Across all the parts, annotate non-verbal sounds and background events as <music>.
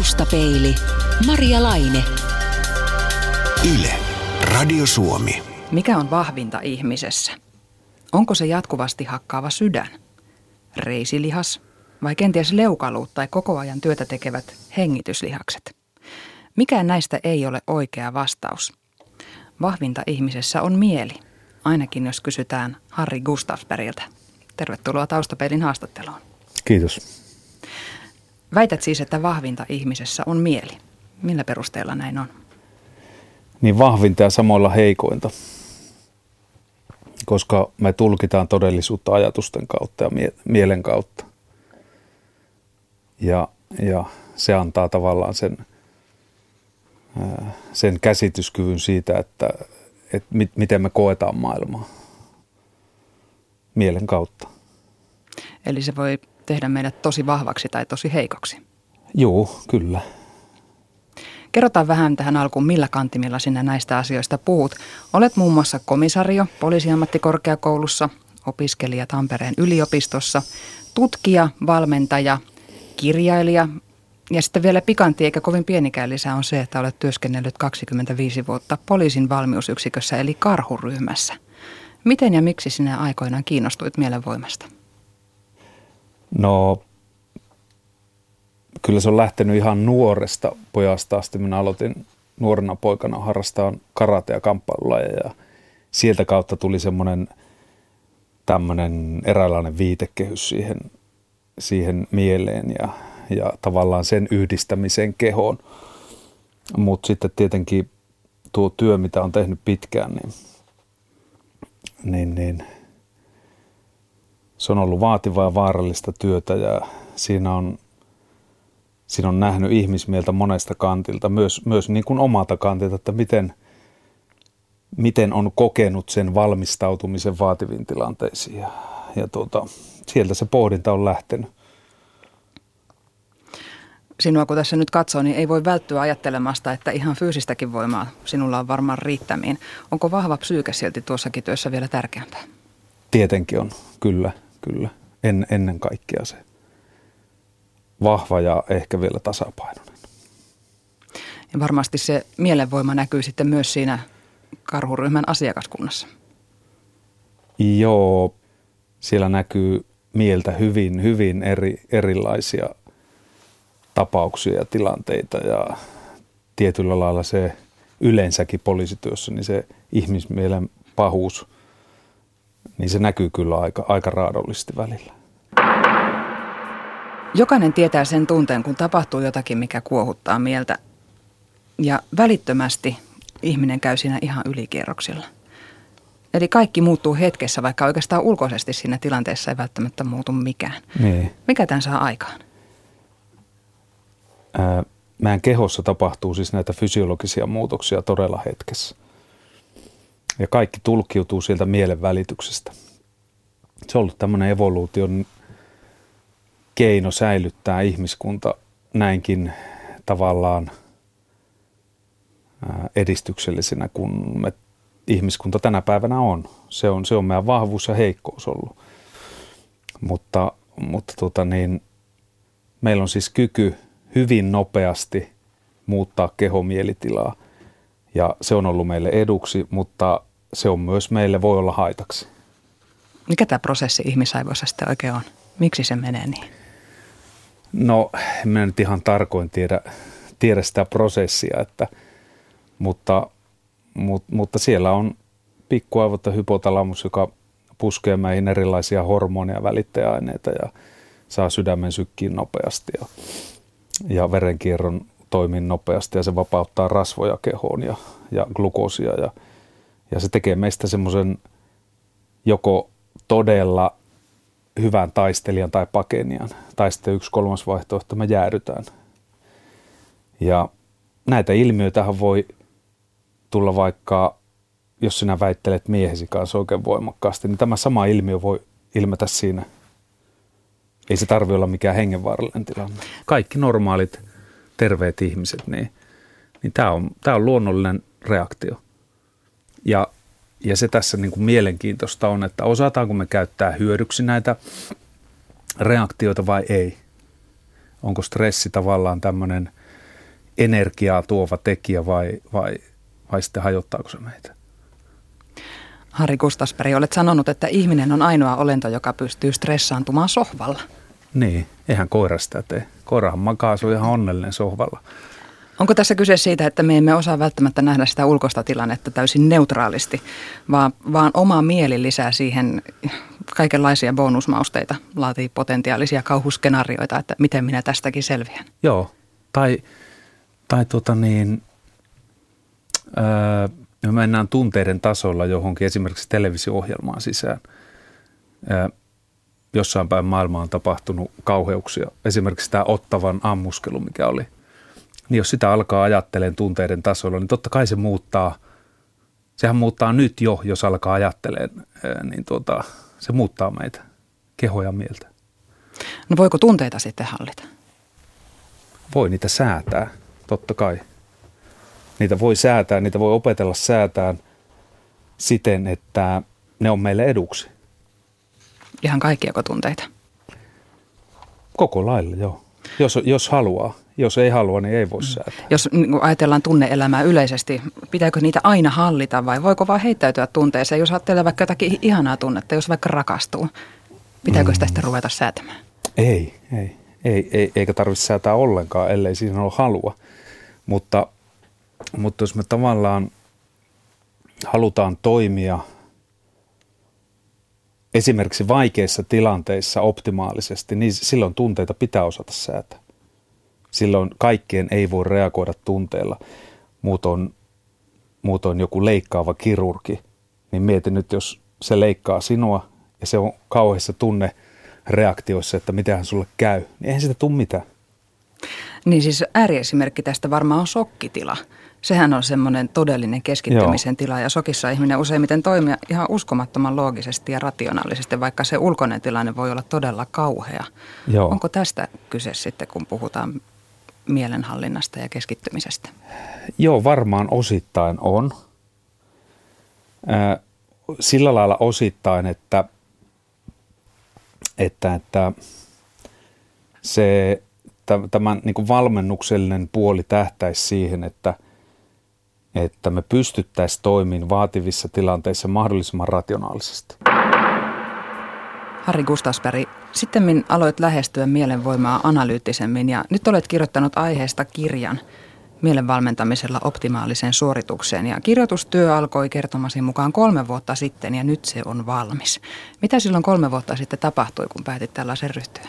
Taustapeili. Maria Laine. Yle. Radio Suomi. Mikä on vahvinta ihmisessä? Onko se jatkuvasti hakkaava sydän? Reisilihas? Vai kenties leukaluut tai koko ajan työtä tekevät hengityslihakset? Mikään näistä ei ole oikea vastaus. Vahvinta ihmisessä on mieli, ainakin jos kysytään Harri Gustafsbergiltä. Tervetuloa Taustapeilin haastatteluun. Kiitos. Väität siis, että vahvinta ihmisessä on mieli. Millä perusteella näin on? Niin vahvinta ja samoilla heikointa. Koska me tulkitaan todellisuutta ajatusten kautta ja mie- mielen kautta. Ja, ja se antaa tavallaan sen, sen käsityskyvyn siitä, että, että mit, miten me koetaan maailmaa mielen kautta. Eli se voi tehdä meidät tosi vahvaksi tai tosi heikoksi. Joo, kyllä. Kerrotaan vähän tähän alkuun, millä kantimilla sinä näistä asioista puhut. Olet muun muassa komisario poliisiammattikorkeakoulussa, opiskelija Tampereen yliopistossa, tutkija, valmentaja, kirjailija ja sitten vielä pikantti eikä kovin pienikään lisää on se, että olet työskennellyt 25 vuotta poliisin valmiusyksikössä eli karhuryhmässä. Miten ja miksi sinä aikoinaan kiinnostuit mielenvoimasta? No kyllä se on lähtenyt ihan nuoresta pojasta asti. Minä aloitin nuorena poikana harrastaa karate- ja kamppailulajeja ja sieltä kautta tuli semmoinen tämmöinen eräänlainen viitekehys siihen, siihen mieleen ja, ja tavallaan sen yhdistämiseen kehoon. Mutta sitten tietenkin tuo työ, mitä on tehnyt pitkään, niin, niin, niin se on ollut vaativaa ja vaarallista työtä ja siinä on siinä on nähnyt ihmismieltä monesta kantilta, myös, myös niin kuin omalta kantilta, että miten, miten on kokenut sen valmistautumisen vaativiin tilanteisiin. Ja, ja tuota, sieltä se pohdinta on lähtenyt. Sinua kun tässä nyt katsoo, niin ei voi välttyä ajattelemasta, että ihan fyysistäkin voimaa sinulla on varmaan riittämiin. Onko vahva psyyke silti tuossakin työssä vielä tärkeämpää? Tietenkin on, kyllä, kyllä. En, ennen kaikkea se vahva ja ehkä vielä tasapainoinen. Ja varmasti se mielenvoima näkyy sitten myös siinä karhuryhmän asiakaskunnassa. Joo, siellä näkyy mieltä hyvin, hyvin eri, erilaisia tapauksia ja tilanteita ja tietyllä lailla se yleensäkin poliisityössä, niin se ihmismielen pahuus, niin se näkyy kyllä aika, aika raadollisesti välillä. Jokainen tietää sen tunteen, kun tapahtuu jotakin, mikä kuohuttaa mieltä. Ja välittömästi ihminen käy siinä ihan ylikierroksilla. Eli kaikki muuttuu hetkessä, vaikka oikeastaan ulkoisesti siinä tilanteessa ei välttämättä muutu mikään. Niin. Mikä tämän saa aikaan? Ää, meidän kehossa tapahtuu siis näitä fysiologisia muutoksia todella hetkessä. Ja kaikki tulkiutuu sieltä mielen välityksestä. Se on ollut tämmöinen evoluution keino säilyttää ihmiskunta näinkin tavallaan edistyksellisenä kuin me ihmiskunta tänä päivänä on. Se on, se on meidän vahvuus ja heikkous ollut. Mutta, mutta tota niin, meillä on siis kyky hyvin nopeasti muuttaa kehomielitilaa ja se on ollut meille eduksi, mutta se on myös meille voi olla haitaksi. Mikä tämä prosessi ihmisaivoissa sitten oikein on? Miksi se menee niin? No, en mä nyt ihan tarkoin tiedä, tiedä sitä prosessia, että, mutta, mutta, mutta siellä on pikkuaivot ja hypotalamus, joka puskee meihin erilaisia hormonia, välittäjäaineita ja saa sydämen sykkiin nopeasti ja, ja verenkierron toimii nopeasti ja se vapauttaa rasvoja kehoon ja, ja glukoosia ja, ja se tekee meistä semmoisen joko todella hyvän taistelijan tai pakenijan. Tai sitten yksi kolmas vaihtoehto, me jäädytään. Ja näitä ilmiöitähän voi tulla vaikka, jos sinä väittelet miehesi kanssa oikein voimakkaasti, niin tämä sama ilmiö voi ilmetä siinä. Ei se tarvi olla mikään hengenvaarallinen tilanne. Kaikki normaalit, terveet ihmiset, niin, niin tämä on, tämä on luonnollinen reaktio. Ja ja se tässä niin kuin mielenkiintoista on, että osataanko me käyttää hyödyksi näitä reaktioita vai ei. Onko stressi tavallaan tämmöinen energiaa tuova tekijä vai, vai, vai sitten hajottaako se meitä? Harri Kustasperä, olet sanonut, että ihminen on ainoa olento, joka pystyy stressaantumaan sohvalla. Niin, eihän koira sitä tee. Koirahan makaa, se on ihan onnellinen sohvalla. Onko tässä kyse siitä, että me emme osaa välttämättä nähdä sitä ulkoista tilannetta täysin neutraalisti, vaan, vaan oma mieli lisää siihen kaikenlaisia bonusmausteita, laatii potentiaalisia kauhuskenaarioita, että miten minä tästäkin selviän? Joo, tai, tai tota niin, öö, me mennään tunteiden tasolla johonkin esimerkiksi televisio-ohjelmaan sisään. Öö, jossain päin maailmaa on tapahtunut kauheuksia. Esimerkiksi tämä Ottavan ammuskelu, mikä oli. Niin jos sitä alkaa ajattelemaan tunteiden tasolla, niin totta kai se muuttaa. Sehän muuttaa nyt jo, jos alkaa ajattelemaan, niin tuota, se muuttaa meitä, kehoja mieltä. No voiko tunteita sitten hallita? Voi niitä säätää, totta kai. Niitä voi säätää, niitä voi opetella säätään siten, että ne on meille eduksi. Ihan kaikkiako tunteita? Koko lailla, joo. Jos, jos haluaa. Jos ei halua, niin ei voi mm. säätää. Jos niin ajatellaan tunneelämää yleisesti, pitääkö niitä aina hallita vai voiko vaan heittäytyä tunteeseen? Jos ajattelee vaikka jotakin ihanaa tunnetta, jos vaikka rakastuu, pitääkö sitä mm. sitten ruveta säätämään? Ei, ei, ei, ei eikä tarvitse säätää ollenkaan, ellei siinä ole halua. Mutta, mutta jos me tavallaan halutaan toimia esimerkiksi vaikeissa tilanteissa optimaalisesti, niin silloin tunteita pitää osata säätää. Silloin kaikkien ei voi reagoida tunteella. Muutoin, muutoin joku leikkaava kirurgi, niin mieti nyt, jos se leikkaa sinua ja se on kauheissa tunne reaktioissa, että miten sulle käy, niin eihän sitä tule mitään. Niin siis ääriesimerkki tästä varmaan on sokkitila. Sehän on semmoinen todellinen keskittymisen Joo. tila ja sokissa ihminen useimmiten toimii ihan uskomattoman loogisesti ja rationaalisesti, vaikka se ulkoinen tilanne voi olla todella kauhea. Joo. Onko tästä kyse sitten, kun puhutaan mielenhallinnasta ja keskittymisestä? Joo, varmaan osittain on. Sillä lailla osittain, että, että, että se tämän niin kuin valmennuksellinen puoli tähtäisi siihen, että, että me pystyttäisiin toimimaan vaativissa tilanteissa mahdollisimman rationaalisesti. Harri Gustasberg, sitten aloit lähestyä mielenvoimaa analyyttisemmin ja nyt olet kirjoittanut aiheesta kirjan mielenvalmentamisella optimaaliseen suoritukseen. Ja kirjoitustyö alkoi kertomasi mukaan kolme vuotta sitten ja nyt se on valmis. Mitä silloin kolme vuotta sitten tapahtui, kun päätit tällaisen ryhtyä?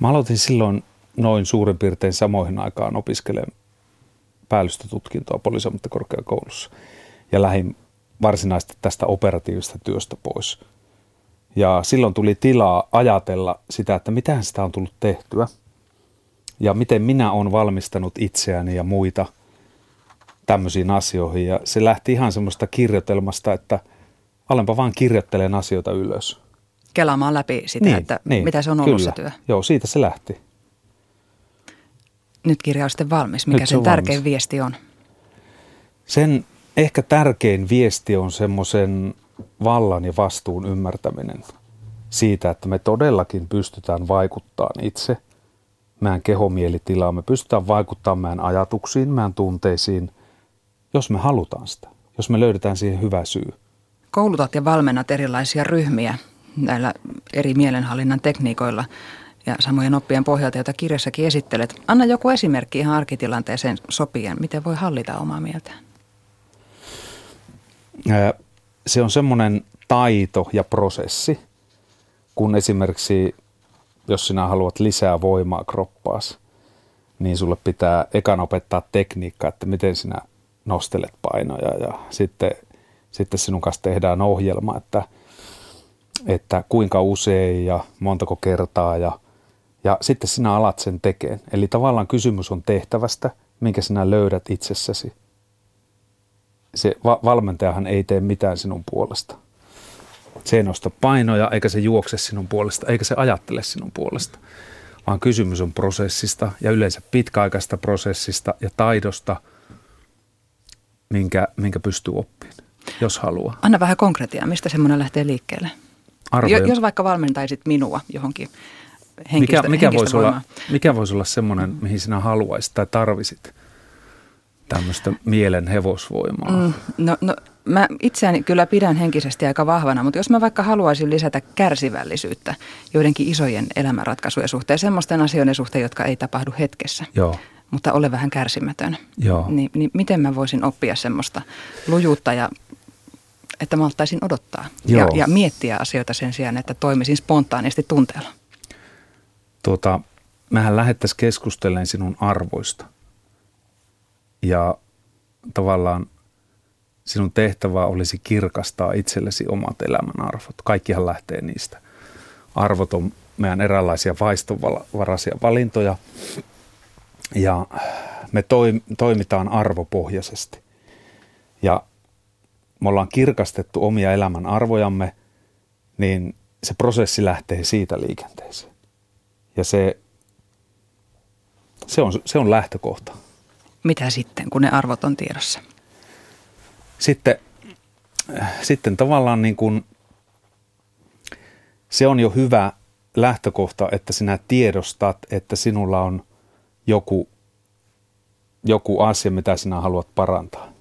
Mä aloitin silloin noin suurin piirtein samoihin aikaan opiskelemaan päällystötutkintoa poliisiammattikorkeakoulussa ja lähdin varsinaisesti tästä operatiivisesta työstä pois – ja silloin tuli tilaa ajatella sitä, että mitä sitä on tullut tehtyä ja miten minä olen valmistanut itseäni ja muita tämmöisiin asioihin. Ja se lähti ihan semmoista kirjoitelmasta, että alenpa vaan kirjoittelen asioita ylös. Kelaamaan läpi sitä, niin, että niin, mitä se on ollut kyllä. se työ. Joo, siitä se lähti. Nyt kirja on sitten valmis. Mikä Nyt sen tärkein valmis. viesti on? Sen ehkä tärkein viesti on semmoisen vallan ja vastuun ymmärtäminen siitä, että me todellakin pystytään vaikuttamaan itse meidän kehomielitilaan, me pystytään vaikuttamaan meidän ajatuksiin, meidän tunteisiin, jos me halutaan sitä, jos me löydetään siihen hyvä syy. Koulutat ja valmennat erilaisia ryhmiä näillä eri mielenhallinnan tekniikoilla ja samojen oppien pohjalta, joita kirjassakin esittelet. Anna joku esimerkki ihan arkitilanteeseen sopien, miten voi hallita omaa mieltään se on semmoinen taito ja prosessi, kun esimerkiksi jos sinä haluat lisää voimaa kroppaas, niin sulle pitää ekan opettaa tekniikka, että miten sinä nostelet painoja ja sitten, sitten sinun kanssa tehdään ohjelma, että, että kuinka usein ja montako kertaa ja, ja sitten sinä alat sen tekemään. Eli tavallaan kysymys on tehtävästä, minkä sinä löydät itsessäsi se va- valmentajahan ei tee mitään sinun puolesta. Se ei nosta painoja, eikä se juokse sinun puolesta, eikä se ajattele sinun puolesta. Vaan kysymys on prosessista ja yleensä pitkäaikaista prosessista ja taidosta, minkä, minkä pystyy oppimaan, jos haluaa. Anna vähän konkretiaa, mistä semmoinen lähtee liikkeelle? Arvoja. Jos vaikka valmentaisit minua johonkin henkistä, mikä, mikä, voisi olla, mikä voisi olla semmoinen, mihin sinä haluaisit tai tarvisit? tämmöistä mielen hevosvoimaa. Mm, no, no mä itseäni kyllä pidän henkisesti aika vahvana, mutta jos mä vaikka haluaisin lisätä kärsivällisyyttä joidenkin isojen elämänratkaisujen suhteen, semmoisten asioiden suhteen, jotka ei tapahdu hetkessä, Joo. mutta ole vähän kärsimätön, Joo. Niin, niin miten mä voisin oppia semmoista lujuutta ja että mä ottaisin odottaa ja, ja miettiä asioita sen sijaan, että toimisin spontaanisti tunteella? Tuota, mehän lähettäisiin keskustelemaan sinun arvoista. Ja tavallaan sinun tehtävä olisi kirkastaa itsellesi omat elämän arvot. Kaikkihan lähtee niistä. Arvot on meidän eräänlaisia vaistovaraisia valintoja ja me toimitaan arvopohjaisesti. Ja me ollaan kirkastettu omia elämän arvojamme, niin se prosessi lähtee siitä liikenteeseen. Ja se, se, on, se on lähtökohta. Mitä sitten, kun ne arvot on tiedossa? Sitten, sitten tavallaan niin kuin, se on jo hyvä lähtökohta, että sinä tiedostat, että sinulla on joku, joku asia, mitä sinä haluat parantaa.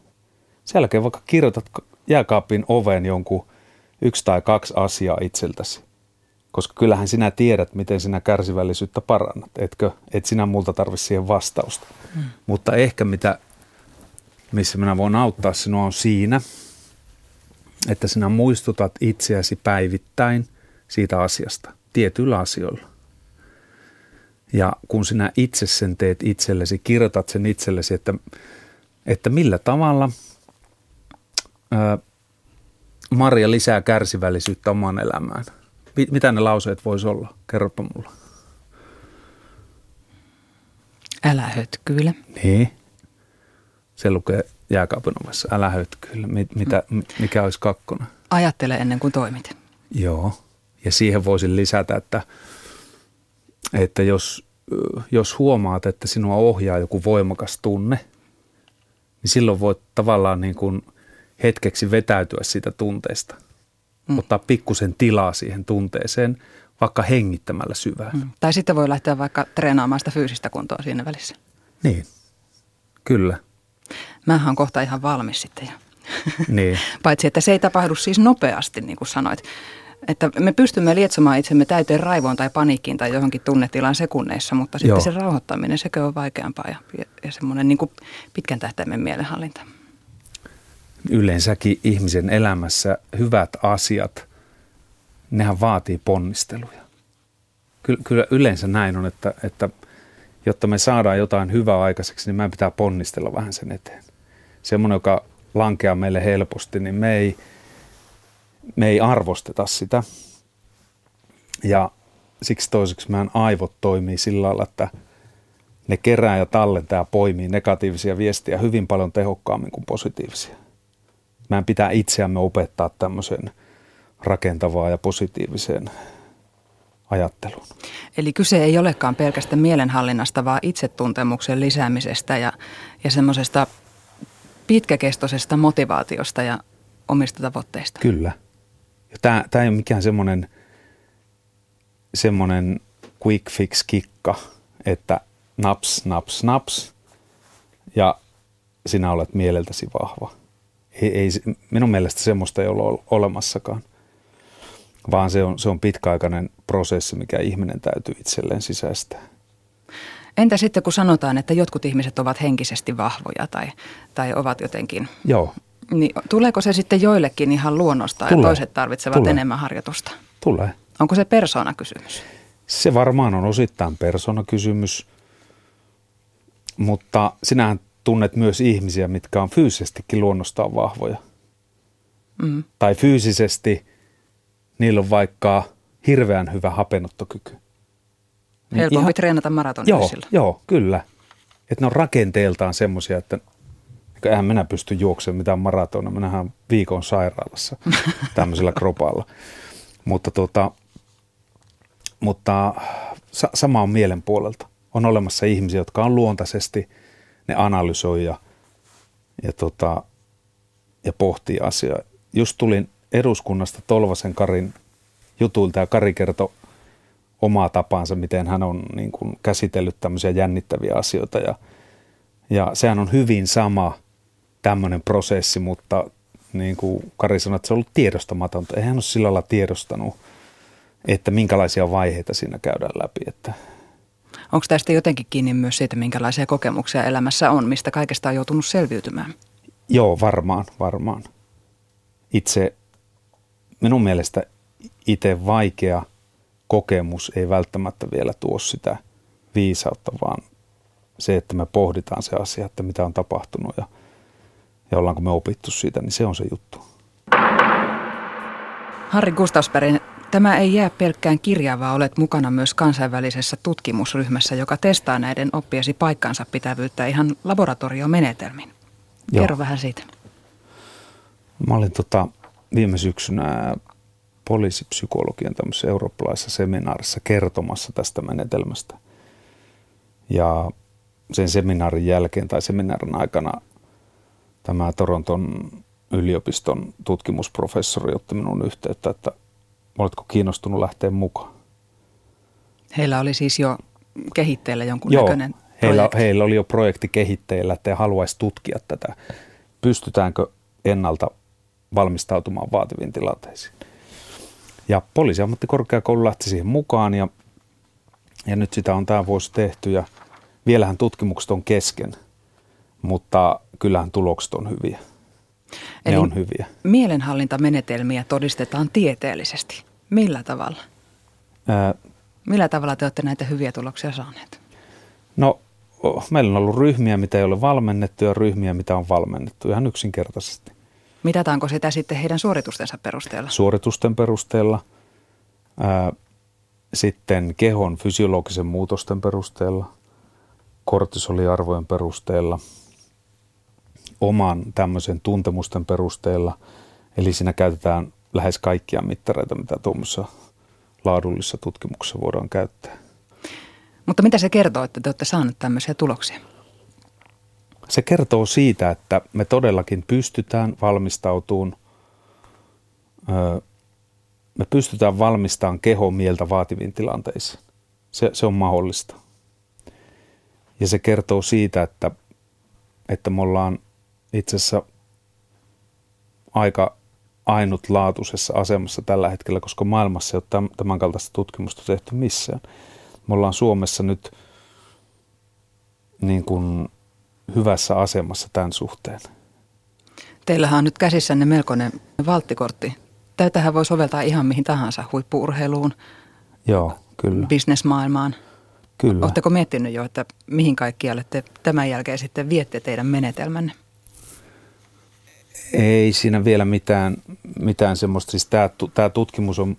Sen jälkeen vaikka kirjoitat jääkaapin oven jonkun yksi tai kaksi asiaa itseltäsi. Koska kyllähän sinä tiedät, miten sinä kärsivällisyyttä parannat, etkö? Et sinä multa tarvitse siihen vastausta. Hmm. Mutta ehkä mitä, missä minä voin auttaa sinua on siinä, että sinä muistutat itseäsi päivittäin siitä asiasta, tietyillä asioilla. Ja kun sinä itse sen teet itsellesi, kirjoitat sen itsellesi, että, että millä tavalla – Maria lisää kärsivällisyyttä omaan elämään. Mitä ne lauseet voisi olla? Kerropa mulla. Älä hötkyile. Niin. Se lukee jääkaapin ovessa. Älä hötkyile. Mitä, mikä olisi kakkona? Ajattele ennen kuin toimit. Joo. Ja siihen voisin lisätä, että, että jos, jos huomaat, että sinua ohjaa joku voimakas tunne, niin silloin voit tavallaan niin kuin – hetkeksi vetäytyä siitä tunteesta. Mm. Ottaa pikkusen tilaa siihen tunteeseen, vaikka hengittämällä syvään. Mm. Tai sitten voi lähteä vaikka treenaamaan sitä fyysistä kuntoa siinä välissä. Niin, kyllä. Mähän on kohta ihan valmis sitten jo. <laughs> Niin. Paitsi, että se ei tapahdu siis nopeasti, niin kuin sanoit. Että me pystymme lietsomaan itsemme täyteen raivoon tai paniikkiin tai johonkin tunnetilaan sekunneissa, mutta sitten Joo. se rauhoittaminen, sekö on vaikeampaa ja, ja, ja semmoinen niin pitkän tähtäimen mielenhallinta yleensäkin ihmisen elämässä hyvät asiat, nehän vaatii ponnisteluja. Kyllä, yleensä näin on, että, että jotta me saadaan jotain hyvää aikaiseksi, niin meidän pitää ponnistella vähän sen eteen. Semmoinen, joka lankeaa meille helposti, niin me ei, me ei arvosteta sitä. Ja siksi toiseksi meidän aivot toimii sillä lailla, että ne kerää ja tallentaa ja poimii negatiivisia viestiä hyvin paljon tehokkaammin kuin positiivisia meidän pitää itseämme opettaa tämmöiseen rakentavaan ja positiiviseen ajatteluun. Eli kyse ei olekaan pelkästään mielenhallinnasta, vaan itsetuntemuksen lisäämisestä ja, ja semmoisesta pitkäkestoisesta motivaatiosta ja omista tavoitteista. Kyllä. Ja tämä, tämä ei ole mikään semmoinen, semmoinen quick fix kikka, että naps, naps, naps ja sinä olet mieleltäsi vahva ei, ei, minun mielestä semmoista ei ole olemassakaan, vaan se on, se on pitkäaikainen prosessi, mikä ihminen täytyy itselleen sisäistää. Entä sitten kun sanotaan, että jotkut ihmiset ovat henkisesti vahvoja tai, tai ovat jotenkin... Joo. Niin tuleeko se sitten joillekin ihan luonnosta Tulee. ja toiset tarvitsevat Tulee. enemmän harjoitusta? Tulee. Onko se persoonakysymys? Se varmaan on osittain persoonakysymys, mutta sinähän tunnet myös ihmisiä, mitkä on fyysisestikin luonnostaan vahvoja. Mm. Tai fyysisesti niillä on vaikka hirveän hyvä hapenottokyky. Niin Helpompi ihan, treenata maratonilla joo, Joo, kyllä. Että ne on rakenteeltaan semmoisia, että eihän minä pysty juoksemaan mitään maratona. Minähän viikon sairaalassa <laughs> tämmöisellä kropalla. Mutta, tota, mutta sa- sama on mielen puolelta. On olemassa ihmisiä, jotka on luontaisesti – ne analysoi ja, ja, tota, ja pohtii asiaa. Just tulin eduskunnasta Tolvasen Karin jutuilta ja Kari kertoi omaa tapaansa, miten hän on niin kuin käsitellyt tämmöisiä jännittäviä asioita ja, Ja sehän on hyvin sama tämmöinen prosessi, mutta niin kuin Kari sanoi, että se on ollut tiedostamatonta. Eihän ole sillä lailla tiedostanut, että minkälaisia vaiheita siinä käydään läpi. Että Onko tästä jotenkin kiinni myös siitä, minkälaisia kokemuksia elämässä on, mistä kaikesta on joutunut selviytymään? Joo, varmaan, varmaan. Itse, minun mielestä itse vaikea kokemus ei välttämättä vielä tuo sitä viisautta, vaan se, että me pohditaan se asia, että mitä on tapahtunut ja, ja ollaanko me opittu siitä, niin se on se juttu. Harri Gustavsberg, tämä ei jää pelkkään kirjaan, vaan olet mukana myös kansainvälisessä tutkimusryhmässä, joka testaa näiden oppiesi paikkansa pitävyyttä ihan laboratoriomenetelmin. Joo. Kerro vähän siitä. Mä olin tota, viime syksynä poliisipsykologian tämmöisessä eurooppalaisessa seminaarissa kertomassa tästä menetelmästä. Ja sen seminaarin jälkeen tai seminaarin aikana tämä Toronton yliopiston tutkimusprofessori otti minun yhteyttä, että oletko kiinnostunut lähteä mukaan. Heillä oli siis jo kehitteillä jonkun Joo, näköinen heillä, heillä oli jo projekti kehitteillä, että he haluaisi tutkia tätä. Pystytäänkö ennalta valmistautumaan vaativiin tilanteisiin. Ja poliisiammattikorkeakoulu lähti siihen mukaan ja, ja nyt sitä on tämä vuosi tehty ja vielähän tutkimukset on kesken, mutta kyllähän tulokset on hyviä. Ne Eli on hyviä. mielenhallintamenetelmiä todistetaan tieteellisesti. Millä tavalla? Ää, Millä tavalla te olette näitä hyviä tuloksia saaneet? No, meillä on ollut ryhmiä, mitä ei ole valmennettu ja ryhmiä, mitä on valmennettu ihan yksinkertaisesti. Mitataanko sitä sitten heidän suoritustensa perusteella? Suoritusten perusteella, ää, sitten kehon fysiologisen muutosten perusteella, kortisoliarvojen perusteella, oman tämmöisen tuntemusten perusteella. Eli siinä käytetään lähes kaikkia mittareita, mitä tuommoisessa laadullisessa tutkimuksessa voidaan käyttää. Mutta mitä se kertoo, että te olette saaneet tämmöisiä tuloksia? Se kertoo siitä, että me todellakin pystytään valmistautumaan, me pystytään valmistamaan kehon mieltä vaativiin tilanteisiin. Se, se on mahdollista. Ja se kertoo siitä, että, että me ollaan itse asiassa aika ainutlaatuisessa asemassa tällä hetkellä, koska maailmassa ei ole tämän kaltaista tutkimusta tehty missään. Me ollaan Suomessa nyt niin kuin hyvässä asemassa tämän suhteen. Teillähän on nyt käsissänne melkoinen valttikortti. Tätähän voi soveltaa ihan mihin tahansa, huippuurheiluun, Joo, kyllä. bisnesmaailmaan. Kyllä. Oletteko miettinyt jo, että mihin kaikkialle te tämän jälkeen sitten viette teidän menetelmänne? Ei siinä vielä mitään, mitään semmoista. Siis tämä, tämä, tutkimus on,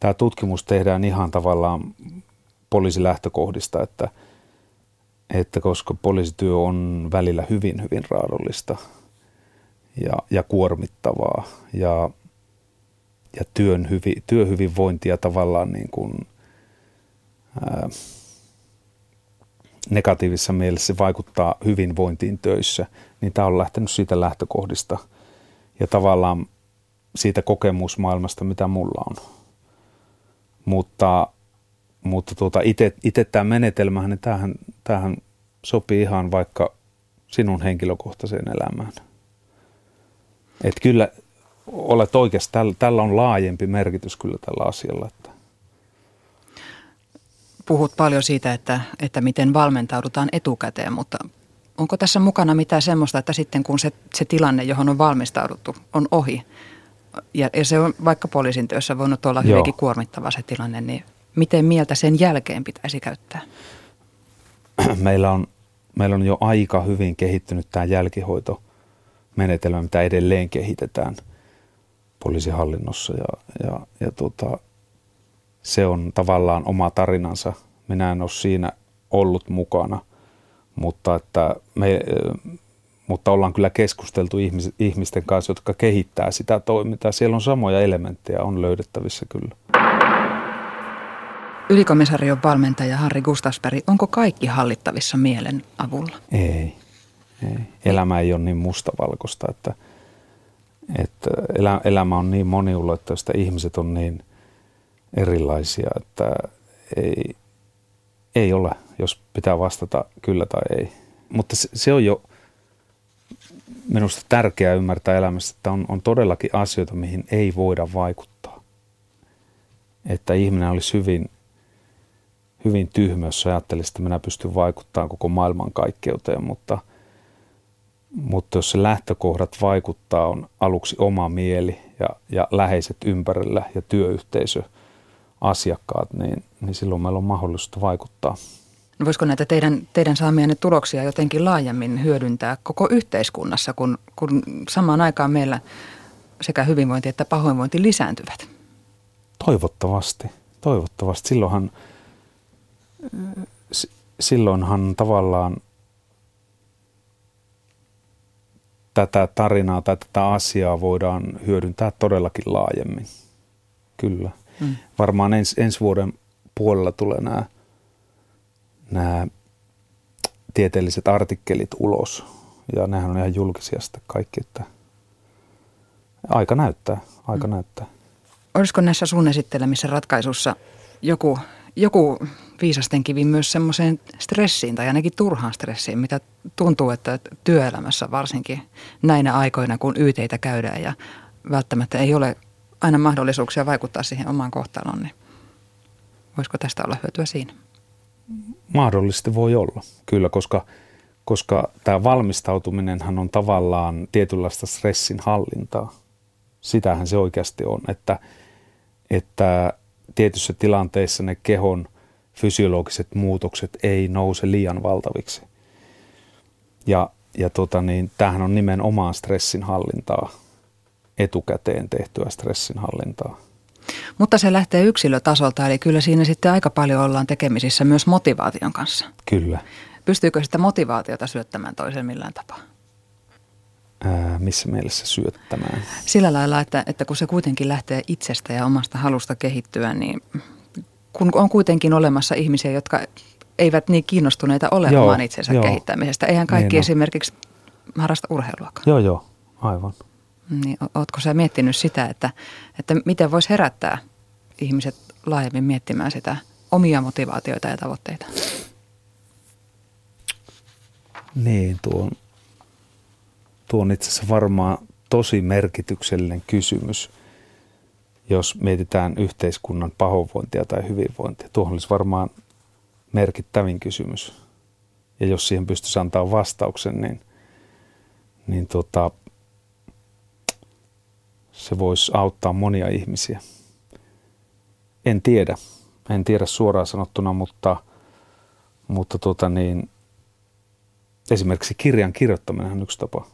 tämä tutkimus tehdään ihan tavallaan poliisilähtökohdista, että, että koska poliisityö on välillä hyvin, hyvin raadollista ja, ja kuormittavaa ja, ja työn hyvi, työhyvinvointia tavallaan niin kuin, ää, negatiivisessa mielessä vaikuttaa hyvinvointiin töissä, niin tämä on lähtenyt siitä lähtökohdista ja tavallaan siitä kokemusmaailmasta, mitä mulla on. Mutta mutta tuota, itse tämä menetelmä, niin tämähän, tämähän sopii ihan vaikka sinun henkilökohtaiseen elämään. Et kyllä olet oikeasti, tällä, tällä on laajempi merkitys kyllä tällä asialla. Puhut paljon siitä, että, että miten valmentaudutaan etukäteen, mutta onko tässä mukana mitään semmoista, että sitten kun se, se tilanne, johon on valmistauduttu, on ohi, ja, ja se on vaikka poliisin työssä voinut olla hyvinkin Joo. kuormittava se tilanne, niin miten mieltä sen jälkeen pitäisi käyttää? <clears throat> Meillä on, meillä on jo aika hyvin kehittynyt tämä jälkihoitomenetelmä, mitä edelleen kehitetään poliisihallinnossa ja, ja, ja tota, se on tavallaan oma tarinansa. Minä en ole siinä ollut mukana, mutta, että me, mutta ollaan kyllä keskusteltu ihmis, ihmisten kanssa, jotka kehittää sitä toimintaa. Siellä on samoja elementtejä, on löydettävissä kyllä. Ylikomissarion valmentaja Harri Gustafsberg, onko kaikki hallittavissa mielen avulla? Ei, ei. Elämä ei ole niin mustavalkoista, että, että elämä on niin moniulotteista, ihmiset on niin erilaisia, että ei, ei ole, jos pitää vastata kyllä tai ei. mutta se, se on jo minusta tärkeää ymmärtää elämässä, että on, on todellakin asioita, mihin ei voida vaikuttaa. Että ihminen olisi hyvin, hyvin tyhmä, jos ajattelisi, että minä pystyn vaikuttamaan koko maailman kaikkeuteen, mutta, mutta jos se lähtökohdat vaikuttaa on aluksi oma mieli ja, ja läheiset ympärillä ja työyhteisö, asiakkaat, niin, niin silloin meillä on mahdollisuus vaikuttaa. No voisiko näitä teidän, teidän saamianne tuloksia jotenkin laajemmin hyödyntää koko yhteiskunnassa, kun, kun samaan aikaan meillä sekä hyvinvointi että pahoinvointi lisääntyvät? Toivottavasti. Toivottavasti. Silloinhan, silloinhan tavallaan tätä tarinaa tai tätä asiaa voidaan hyödyntää todellakin laajemmin. Kyllä. Mm. Varmaan ens, ensi vuoden puolella tulee nämä – nämä tieteelliset artikkelit ulos. Ja nehän on ihan julkisia sitten kaikki, että aika näyttää, aika mm. näyttää. Olisiko näissä sun esittelemissä ratkaisussa joku, joku viisasten kivi myös semmoiseen stressiin tai ainakin turhaan stressiin, mitä tuntuu, että työelämässä varsinkin näinä aikoina, kun yteitä käydään ja välttämättä ei ole aina mahdollisuuksia vaikuttaa siihen omaan kohtaloon, niin voisiko tästä olla hyötyä siinä? Mahdollisesti voi olla, kyllä, koska, koska tämä valmistautuminenhan on tavallaan tietynlaista stressin hallintaa. Sitähän se oikeasti on, että, että tietyissä tilanteissa ne kehon fysiologiset muutokset ei nouse liian valtaviksi. Ja, ja tota niin, tämähän on nimenomaan stressin hallintaa, etukäteen tehtyä stressin hallintaa. Mutta se lähtee yksilötasolta, eli kyllä siinä sitten aika paljon ollaan tekemisissä myös motivaation kanssa. Kyllä. Pystyykö sitä motivaatiota syöttämään toisen millään tapaa? Ää, missä mielessä syöttämään? Sillä lailla, että, että kun se kuitenkin lähtee itsestä ja omasta halusta kehittyä, niin kun on kuitenkin olemassa ihmisiä, jotka eivät niin kiinnostuneita olemaan joo, itsensä joo. kehittämisestä. Eihän kaikki niin esimerkiksi harrasta urheiluakaan. Joo, joo, aivan. Niin ootko sä miettinyt sitä, että, että miten voisi herättää ihmiset laajemmin miettimään sitä omia motivaatioita ja tavoitteita? Niin, tuo tuo on itse asiassa varmaan tosi merkityksellinen kysymys, jos mietitään yhteiskunnan pahoinvointia tai hyvinvointia. Tuohon olisi varmaan merkittävin kysymys. Ja jos siihen pystyisi antaa vastauksen, niin, niin tota, se voisi auttaa monia ihmisiä. En tiedä, en tiedä suoraan sanottuna, mutta, mutta tota niin, esimerkiksi kirjan kirjoittaminen on yksi tapa.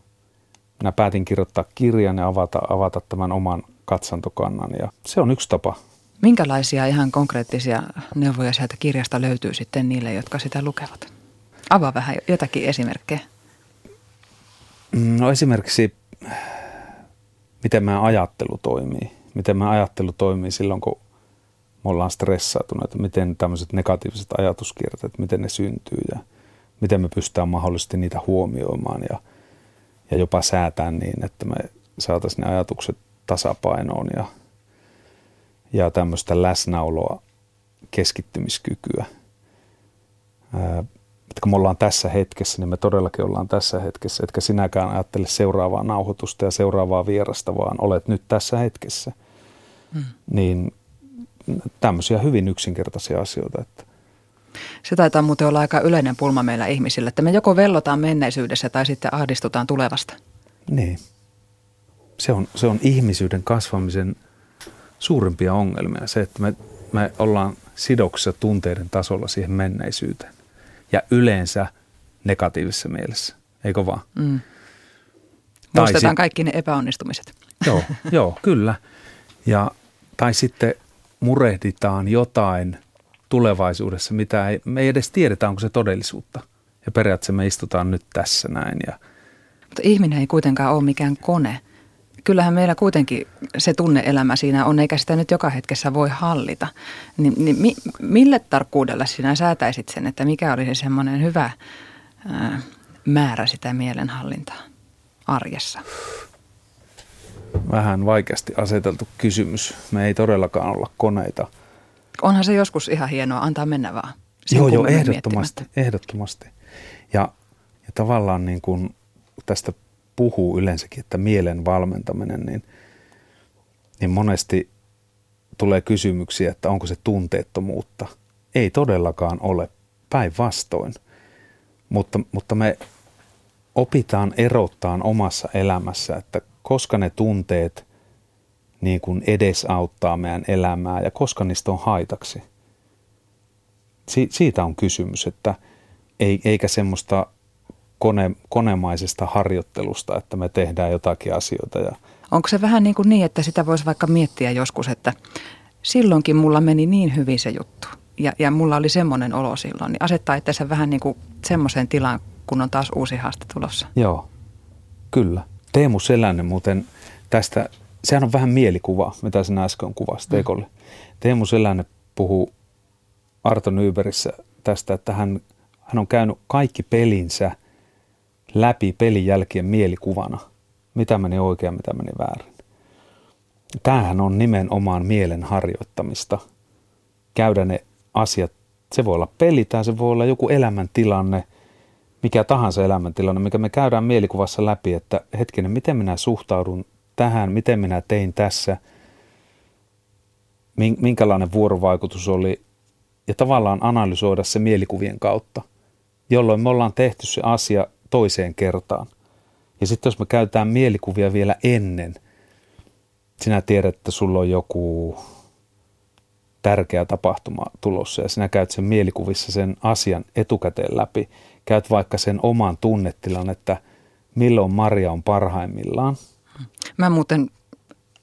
Minä päätin kirjoittaa kirjan ja avata, avata tämän oman katsantokannan ja se on yksi tapa. Minkälaisia ihan konkreettisia neuvoja sieltä kirjasta löytyy sitten niille, jotka sitä lukevat? Avaa vähän jotakin esimerkkejä. No esimerkiksi miten meidän ajattelu toimii. Miten meidän ajattelu toimii silloin, kun me ollaan stressaatuneita. Miten tämmöiset negatiiviset ajatuskierteet, miten ne syntyy ja miten me pystytään mahdollisesti niitä huomioimaan ja, ja jopa säätään niin, että me saataisiin ne ajatukset tasapainoon ja, ja tämmöistä läsnäoloa, keskittymiskykyä. Ää, että kun me ollaan tässä hetkessä, niin me todellakin ollaan tässä hetkessä. Etkä sinäkään ajattele seuraavaa nauhoitusta ja seuraavaa vierasta, vaan olet nyt tässä hetkessä. Hmm. Niin tämmöisiä hyvin yksinkertaisia asioita. Että. Se taitaa muuten olla aika yleinen pulma meillä ihmisillä, että me joko vellotaan menneisyydessä tai sitten ahdistutaan tulevasta. Niin. Se on, se on ihmisyyden kasvamisen suurimpia ongelmia, se, että me, me ollaan sidoksissa tunteiden tasolla siihen menneisyyteen ja yleensä negatiivisessa mielessä, eikö vaan? Mm. Muistetaan sit, kaikki ne epäonnistumiset. <laughs> Joo, joo, kyllä. Ja, tai sitten murehditaan jotain tulevaisuudessa, mitä ei, me ei edes tiedetä, onko se todellisuutta. Ja periaatteessa me istutaan nyt tässä näin. Ja... Mutta ihminen ei kuitenkaan ole mikään kone. Kyllähän meillä kuitenkin se tunneelämä siinä on, eikä sitä nyt joka hetkessä voi hallita. Ni, niin mi, mille tarkkuudella sinä säätäisit sen, että mikä olisi semmoinen hyvä ää, määrä sitä mielenhallintaa arjessa? Vähän vaikeasti aseteltu kysymys. Me ei todellakaan olla koneita. Onhan se joskus ihan hienoa, antaa mennä vaan. Sen joo, joo, ehdottomasti, ehdottomasti. Ja, Ja tavallaan niin kuin tästä puhuu yleensäkin, että mielen valmentaminen, niin, niin monesti tulee kysymyksiä, että onko se tunteettomuutta. Ei todellakaan ole, päinvastoin. Mutta, mutta me opitaan erottaan omassa elämässä, että koska ne tunteet niin kuin edesauttaa meidän elämää ja koska niistä on haitaksi. Si- siitä on kysymys, että ei, eikä semmoista kone, konemaisesta harjoittelusta, että me tehdään jotakin asioita. Ja... Onko se vähän niin, kuin niin, että sitä voisi vaikka miettiä joskus, että silloinkin mulla meni niin hyvin se juttu ja, ja mulla oli semmoinen olo silloin, niin asettaa itseänsä vähän niin kuin semmoiseen tilaan, kun on taas uusi haaste tulossa. Joo, kyllä. Teemu Selänen muuten tästä, sehän on vähän mielikuva, mitä sinä äsken kuvasi Tekolle. Mm. Teemu Selänen puhuu Arto Nyberissä tästä, että hän, hän on käynyt kaikki pelinsä – läpi pelin jälkeen mielikuvana, mitä meni oikein, mitä meni väärin. Tämähän on nimenomaan mielen harjoittamista. Käydä ne asiat, se voi olla peli tai se voi olla joku elämäntilanne, mikä tahansa elämäntilanne, mikä me käydään mielikuvassa läpi, että hetkinen, miten minä suhtaudun tähän, miten minä tein tässä, minkälainen vuorovaikutus oli, ja tavallaan analysoida se mielikuvien kautta, jolloin me ollaan tehty se asia toiseen kertaan. Ja sitten jos me käytetään mielikuvia vielä ennen, sinä tiedät, että sulla on joku tärkeä tapahtuma tulossa ja sinä käyt sen mielikuvissa sen asian etukäteen läpi. Käyt vaikka sen oman tunnetilan, että milloin Maria on parhaimmillaan. Mä muuten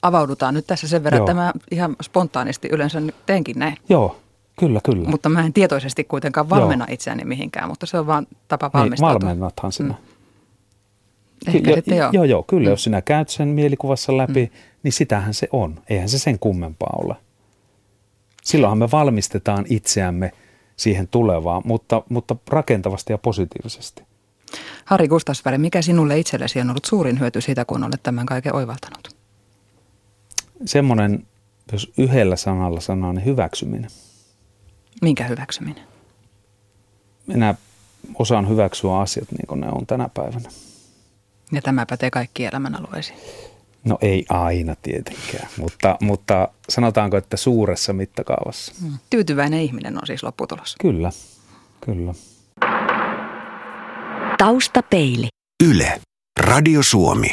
avaudutaan nyt tässä sen verran, Joo. että mä ihan spontaanisti yleensä teenkin näin. Joo, Kyllä, kyllä. Mutta mä en tietoisesti kuitenkaan valmenna joo. itseäni mihinkään, mutta se on vaan tapa valmistautua. Niin, valmennathan sinä. Mm. Ehkä jo, sitten joo. Joo, joo, kyllä. Mm. Jos sinä käyt sen mielikuvassa läpi, mm. niin sitähän se on. Eihän se sen kummempaa ole. Silloinhan me valmistetaan itseämme siihen tulevaan, mutta, mutta rakentavasti ja positiivisesti. Harri Gustasväri, mikä sinulle itsellesi on ollut suurin hyöty siitä, kun olet tämän kaiken oivaltanut? Semmoinen, jos yhdellä sanalla sanoo, niin hyväksyminen. Minkä hyväksyminen? Minä osaan hyväksyä asiat niin kuin ne on tänä päivänä. Ja tämä pätee kaikki elämänalueisiin? No ei aina tietenkään, mutta, mutta sanotaanko, että suuressa mittakaavassa. Hmm. Tyytyväinen ihminen on siis lopputulos. Kyllä, kyllä. Taustapeili. Yle, Radio Suomi.